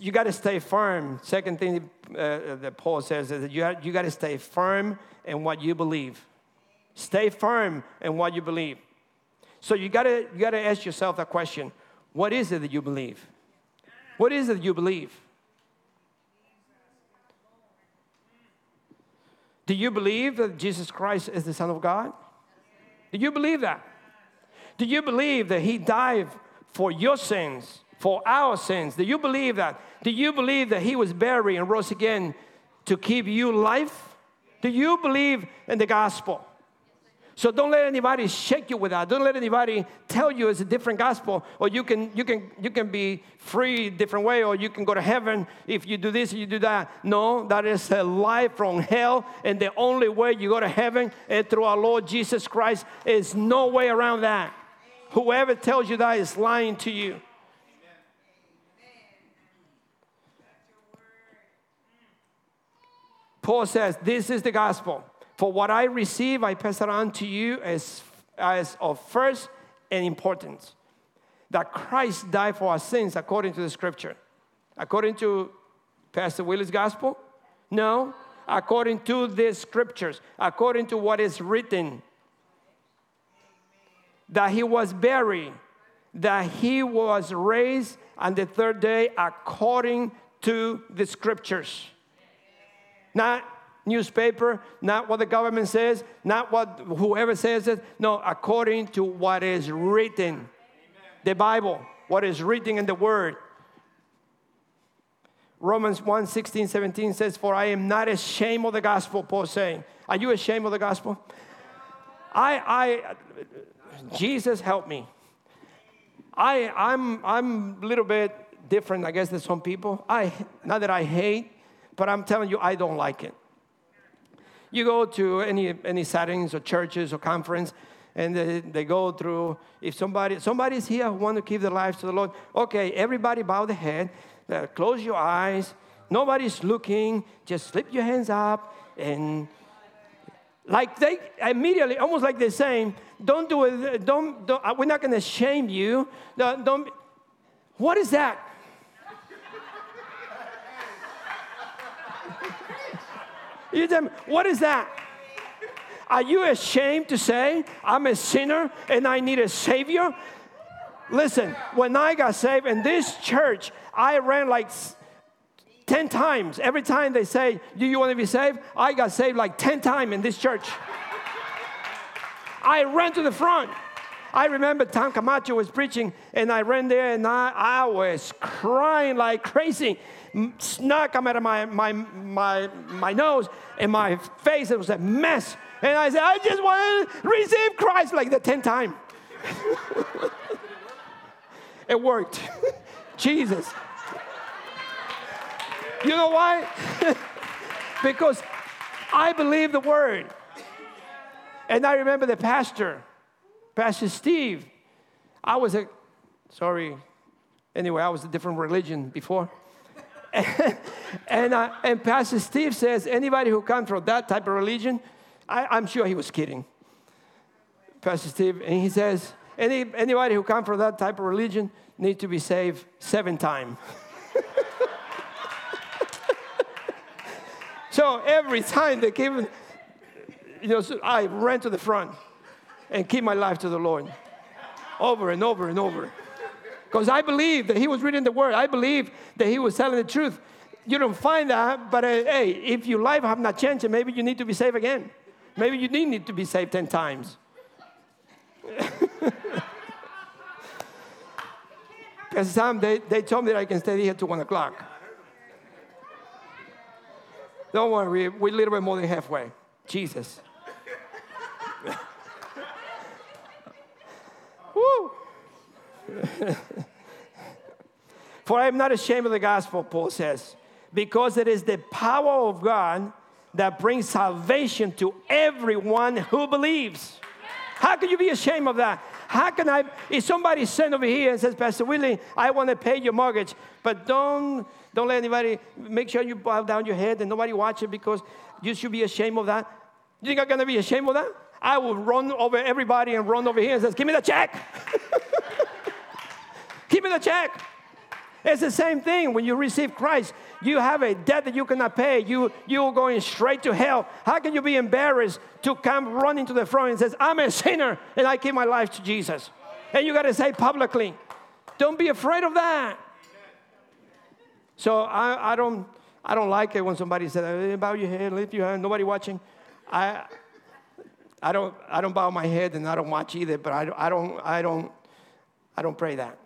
B: you got to stay firm. Second thing uh, that Paul says is that you, you got to stay firm in what you believe. Stay firm in what you believe. So you got to you got to ask yourself that question: What is it that you believe? What is it that you believe? Do you believe that Jesus Christ is the Son of God? Do you believe that? Do you believe that He died for your sins, for our sins? Do you believe that? Do you believe that He was buried and rose again to give you life? Do you believe in the gospel? So don't let anybody shake you with that. Don't let anybody tell you it's a different gospel, or you can you can you can be free different way, or you can go to heaven if you do this, you do that. No, that is a lie from hell, and the only way you go to heaven is through our Lord Jesus Christ. Is no way around that. Whoever tells you that is lying to you. Paul says, This is the gospel. For what I receive, I pass it on to you as, as of first and importance that Christ died for our sins according to the scripture. According to Pastor Willie's gospel? No, according to the scriptures, according to what is written. That he was buried, that he was raised on the third day according to the scriptures. Not newspaper, not what the government says, not what whoever says it. No, according to what is written. Amen. The Bible, what is written in the Word. Romans 1 16, 17 says, For I am not ashamed of the gospel, Paul saying. Are you ashamed of the gospel? I, I, Jesus help me. I, I'm, I'm a little bit different, I guess, than some people. I, not that I hate, but I'm telling you, I don't like it. You go to any, any settings or churches or conference, and they, they go through, if somebody, somebody's here who want to give their lives to the Lord, okay, everybody bow the head, uh, close your eyes, nobody's looking, just slip your hands up, and like they immediately, almost like they're saying, don't do it, don't, don't uh, we're not going to shame you. Don't, don't, what is that? You tell what is that? Are you ashamed to say, I'm a sinner and I need a Savior? Listen, when I got saved in this church, I ran like 10 times. Every time they say, Do you want to be saved? I got saved like 10 times in this church. I ran to the front. I remember Tom Camacho was preaching, and I ran there and I, I was crying like crazy snot come out of my, my, my, my nose and my face. It was a mess. And I said, I just want to receive Christ like the 10th time. [LAUGHS] it worked. [LAUGHS] Jesus. You know why? [LAUGHS] because I believe the word. And I remember the pastor, Pastor Steve. I was a, sorry, anyway, I was a different religion before. And, [LAUGHS] uh, and Pastor Steve says, anybody who comes from that type of religion, I, am sure he was kidding. Pastor Steve, and he says, Any, anybody who comes from that type of religion need to be saved seven times. [LAUGHS] so every time they came, you know, so I ran to the front and give my life to the Lord over and over and over. Because I believe that he was reading the word. I believe that he was telling the truth. You don't find that, but uh, hey, if your life have not changed, maybe you need to be saved again. Maybe you need, need to be saved 10 times. [LAUGHS] Because some they, they told me that I can stay here till one o'clock. Don't worry, we're a little bit more than halfway. Jesus. [LAUGHS] Woo! [LAUGHS] For I am not ashamed of the gospel, Paul says, because it is the power of God that brings salvation to everyone who believes. How can you be ashamed of that? How can I, if somebody sent over here and says, Pastor Willie, I want to pay your mortgage, but don't, don't let anybody, make sure you bow down your head and nobody watch it because you should be ashamed of that. You think I'm to be ashamed of that? I will run over everybody and run over here and says, give me the check. [LAUGHS] Give me the check. It's the same thing when you receive Christ. You have a debt that you cannot pay. You, you're going straight to hell. How can you be embarrassed to come running to the front and says, I'm a sinner and I give my life to Jesus? And you got to say publicly, don't be afraid of that. So I, I, don't, I don't like it when somebody says, bow your head, lift your hand, nobody watching. I, I, don't, I don't bow my head and I don't watch either, but I, I, don't, I, don't, I don't pray that.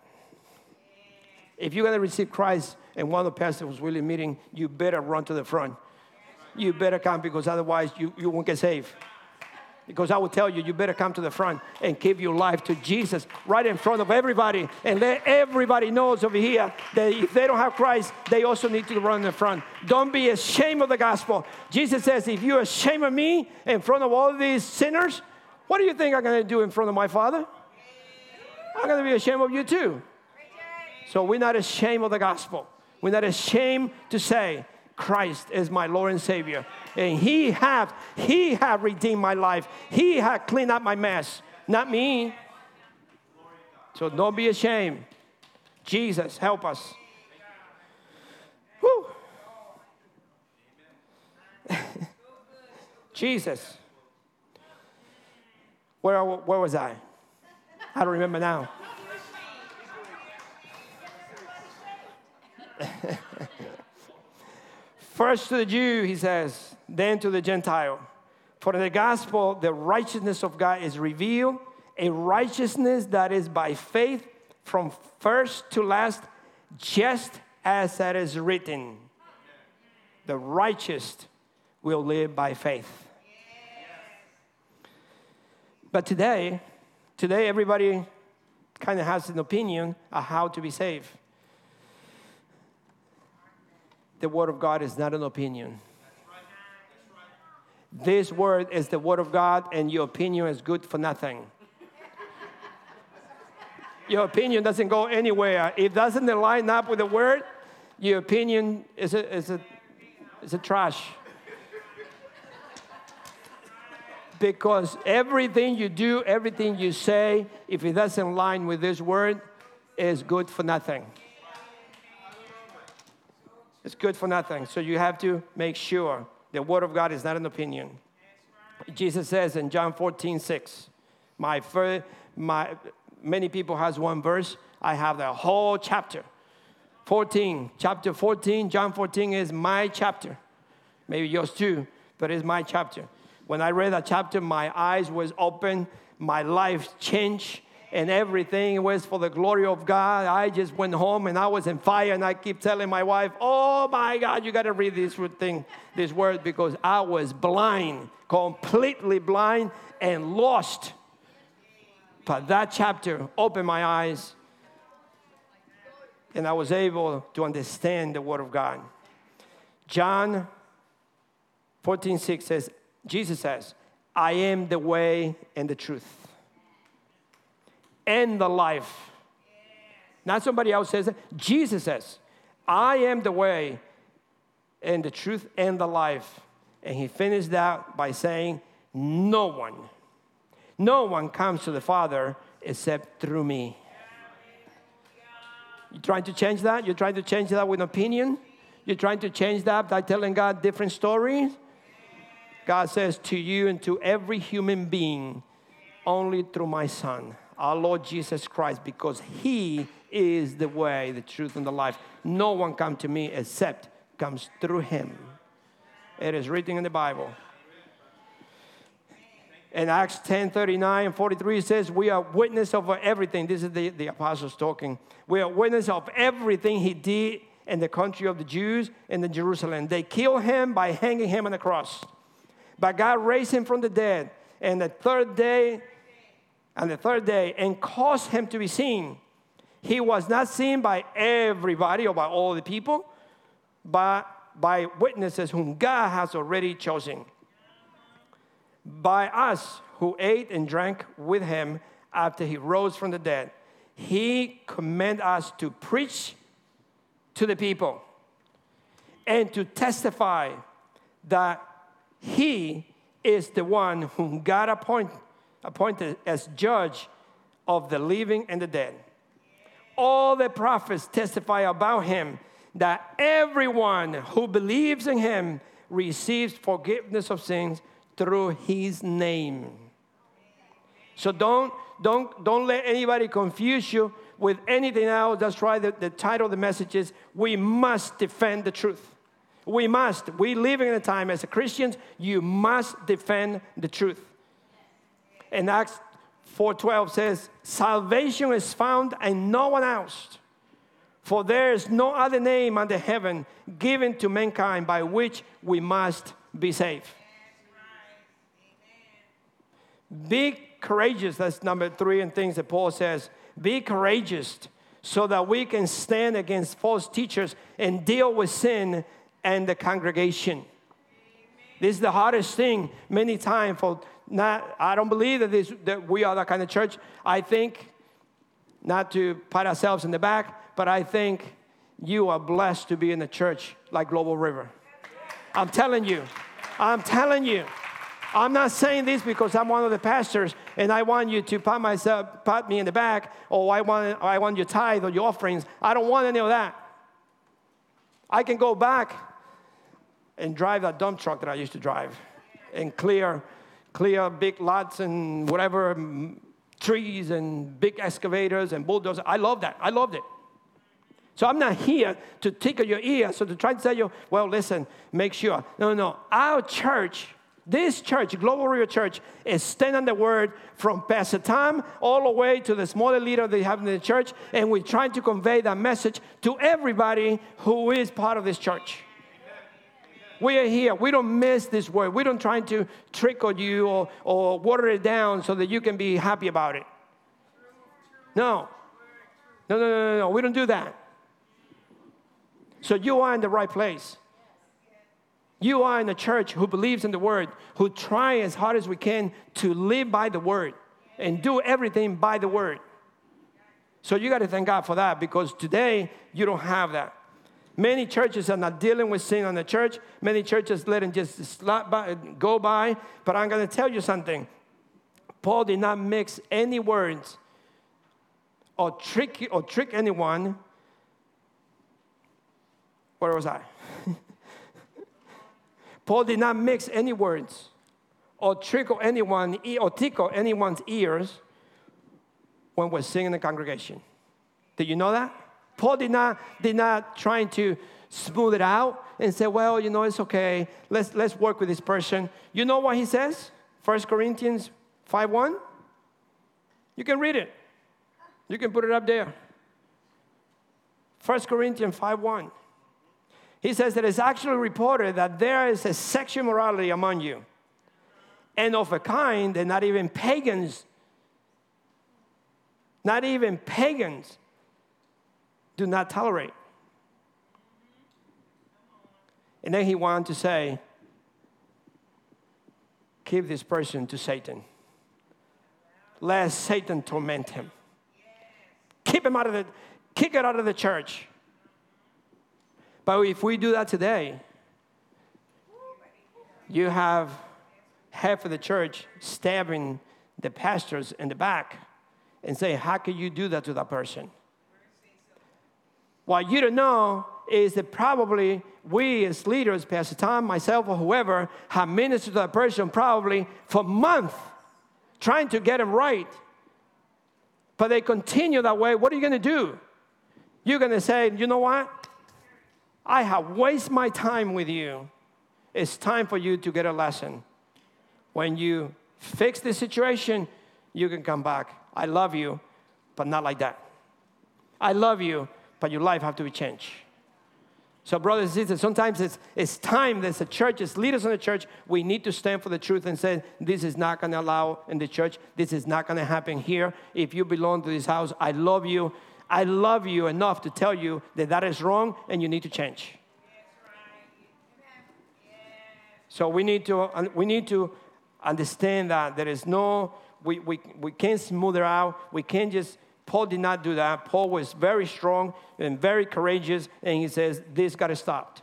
B: If you're going to receive Christ and one of the pastors was really meeting, you better run to the front. You better come because otherwise you, you won't get saved. Because I will tell you, you better come to the front and give your life to Jesus right in front of everybody and let everybody knows over here that if they don't have Christ, they also need to run in the front. Don't be ashamed of the gospel. Jesus says, if you're ashamed of me in front of all these sinners, what do you think I'm going to do in front of my Father? I'm going to be ashamed of you too. So we're not ashamed of the gospel. We're not ashamed to say, Christ is my Lord and Savior. And He have, He have redeemed my life. He have cleaned up my mess, not me. So don't be ashamed. Jesus, help us. Woo. [LAUGHS] Jesus. Where, where was I? I don't remember now. [LAUGHS] First to the Jew, he says, then to the Gentile. For in the gospel, the righteousness of God is revealed, a righteousness that is by faith from first to last, just as that is written. The righteous will live by faith. But today, today everybody kind of has an opinion of how to be saved the Word of God is not an opinion. This Word is the Word of God, and your opinion is good for nothing. your opinion doesn't go anywhere. If it doesn't line up with the Word, your opinion is a, is a, is a trash. because everything you do, everything you say, if it doesn't line with this Word, is good for nothing. It's good for nothing. So you have to make sure the word of God is not an opinion. Jesus says in John 14, 6, my, first, my many people has one verse. I have the whole chapter. 14, chapter 14, John 14 is my chapter. Maybe yours too, but it's my chapter. When I read that chapter, my eyes was open, my life changed, and everything was for the glory of God. I just went home and I was in fire, and I keep telling my wife, "Oh my God, you got to read this thing, this word," because I was blind, completely blind and lost. But that chapter opened my eyes, and I was able to understand the Word of God. John 14, 6 says, Jesus says, I am the way and the truth and the life. Not somebody else says it. Jesus says, I am the way and the truth and the life. And he finished that by saying, No one, no one comes to the Father except through me. You're trying to change that? You're trying to change that with opinion? You're trying to change that by telling God different stories? God says to you and to every human being, only through my Son our Lord Jesus Christ because He is the way, the truth, and the life. No one come to me except comes through Him. It is written in the Bible. In Acts 10 39 and 43 says, We are witness of everything. This is the, the apostles talking. We are witness of everything he did in the country of the Jews and in Jerusalem. They killed him by hanging him on the cross. But God raised him from the dead. And the third day, and the third day and caused him to be seen. He was not seen by everybody or by all the people, but by witnesses whom God has already chosen. By us who ate and drank with him after he rose from the dead. He commanded us to preach to the people and to testify that he is the one whom God appointed appointed as judge of the living and the dead. All the prophets testify about him that everyone who believes in him receives forgiveness of sins through his name. So don't, don't, don't let anybody confuse you with anything else. That's why the, the title of the message is We Must Defend the Truth. We must. We live in a time as Christians, you must defend the truth. And Acts 4:12 says, "Salvation is found in no one else, for there is no other name under heaven given to mankind by which we must be saved." Be courageous. That's number three and things that Paul says. Be courageous so that we can stand against false teachers and deal with sin and the congregation. This is the hardest thing many times for not, I don't believe that, this, that we are that kind of church. I think, not to pat ourselves in the back, but I think you are blessed to be in a church like Global River. I'm telling you, I'm telling you. I'm not saying this because I'm one of the pastors and I want you to pat myself, pat me in the back, or I want, I want your tithe or your offerings. I don't want any of that. I can go back and drive that dump truck that I used to drive and clear, clear big lots and whatever trees and big excavators and bulldozers. I love that. I loved it. So I'm not here to tickle your ear, so to try to tell you, well, listen, make sure. No, no. Our church, this church, Global River Church, is standing on the word from Pastor Tom all the way to the smaller leader they have in the church, and we're trying to convey that message to everybody who is part of this church. We are here. We don't miss this word. We don't try to trick you or, or water it down so that you can be happy about it. No. No, no, no, no, no. We don't do that. So you are in the right place. You are in a church who believes in the word, who try as hard as we can to live by the word and do everything by the word. So you got to thank God for that because today you don't have that. Many churches are not dealing with sin in the church. Many churches let it just slap by, go by. But I'm going to tell you something. Paul did not mix any words or trick or trick anyone where was I? [LAUGHS] Paul did not mix any words or trickle anyone or tickle anyone's ears when we're singing in the congregation. Did you know that? Paul did not did not trying to smooth it out and say, well, you know, it's okay. Let's let's work with this person. You know what he says? 1 Corinthians 5:1. You can read it. You can put it up there. 1 Corinthians 5:1. He says that it's actually reported that there is a sexual morality among you, and of a kind that not even pagans, not even pagans, do not tolerate. And then he went on to say, Give this person to Satan. Let Satan torment him. Keep him out of the, kick it out of the church. But if we do that today, you have half of the church stabbing the pastors in the back and say, How can you do that to that person? What you don't know is that probably we as leaders, Pastor Tom, myself, or whoever, have ministered to that person probably for months trying to get him right. But they continue that way. What are you going to do? You're going to say, you know what? I have wasted my time with you. It's time for you to get a lesson. When you fix the situation, you can come back. I love you, but not like that. I love you, but your life have to be changed. So, brothers and sisters, sometimes it's, it's time that the church, as leaders in the church, we need to stand for the truth and say, this is not going to allow in the church. This is not going to happen here. If you belong to this house, I love you. I love you enough to tell you that that is wrong and you need to change. So we need to, we need to understand that there is no, we, we, we can't smooth it out. We can't just, Paul did not do that. Paul was very strong and very courageous, and he says, This got to stop.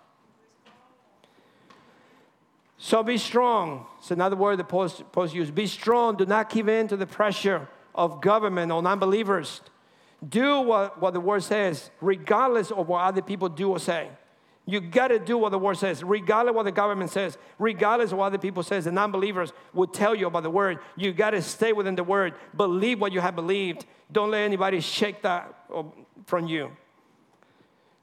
B: So be strong. It's another word that Paul, Paul used. Be strong. Do not give in to the pressure of government or unbelievers. Do what, what the word says, regardless of what other people do or say. You got to do what the word says, regardless of what the government says, regardless of what other people says. The non-believers will tell you about the word. You got to stay within the word. Believe what you have believed. Don't let anybody shake that from you.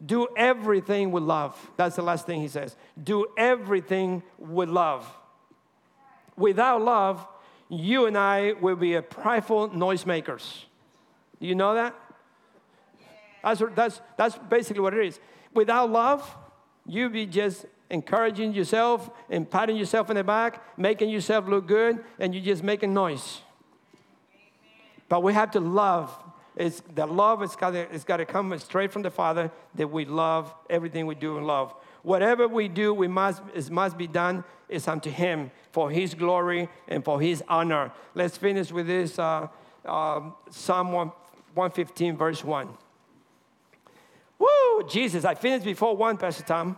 B: Do everything with love. That's the last thing he says. Do everything with love. Without love, you and I will be a prideful noisemakers. You know that? That's, that's, that's basically what it is. Without love, you be just encouraging yourself and patting yourself in the back, making yourself look good, and you're just making noise. But we have to love. It's, the love has got, to, it's got to come straight from the Father that we love everything we do in love. Whatever we do, we must, it must be done is unto Him for His glory and for His honor. Let's finish with this uh, uh, Psalm 1, 115, verse 1. Woo, Jesus, I finished before 1, Pastor Tom.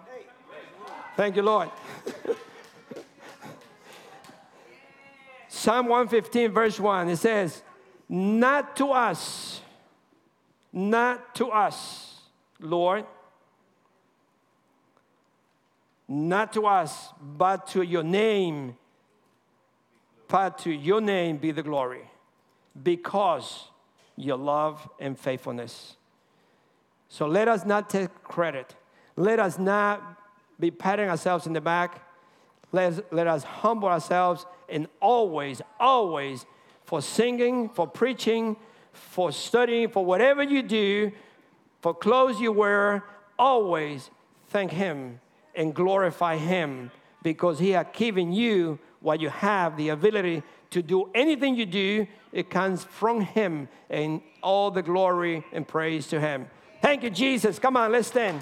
B: Thank you, Lord. [LAUGHS] Psalm 115, verse 1, it says, Not to us, not to us, Lord, not to us, but to your name, but to your name be the glory, because your love and faithfulness. So let us not take credit. Let us not be patting ourselves in the back. Let, let us humble ourselves and always, always, for singing, for preaching, for studying, for whatever you do, for clothes you wear, always thank Him and glorify Him because He has given you what you have, the ability to do anything you do, it comes from Him and all the glory and praise to Him. Thank you, Jesus. Come on, let's stand.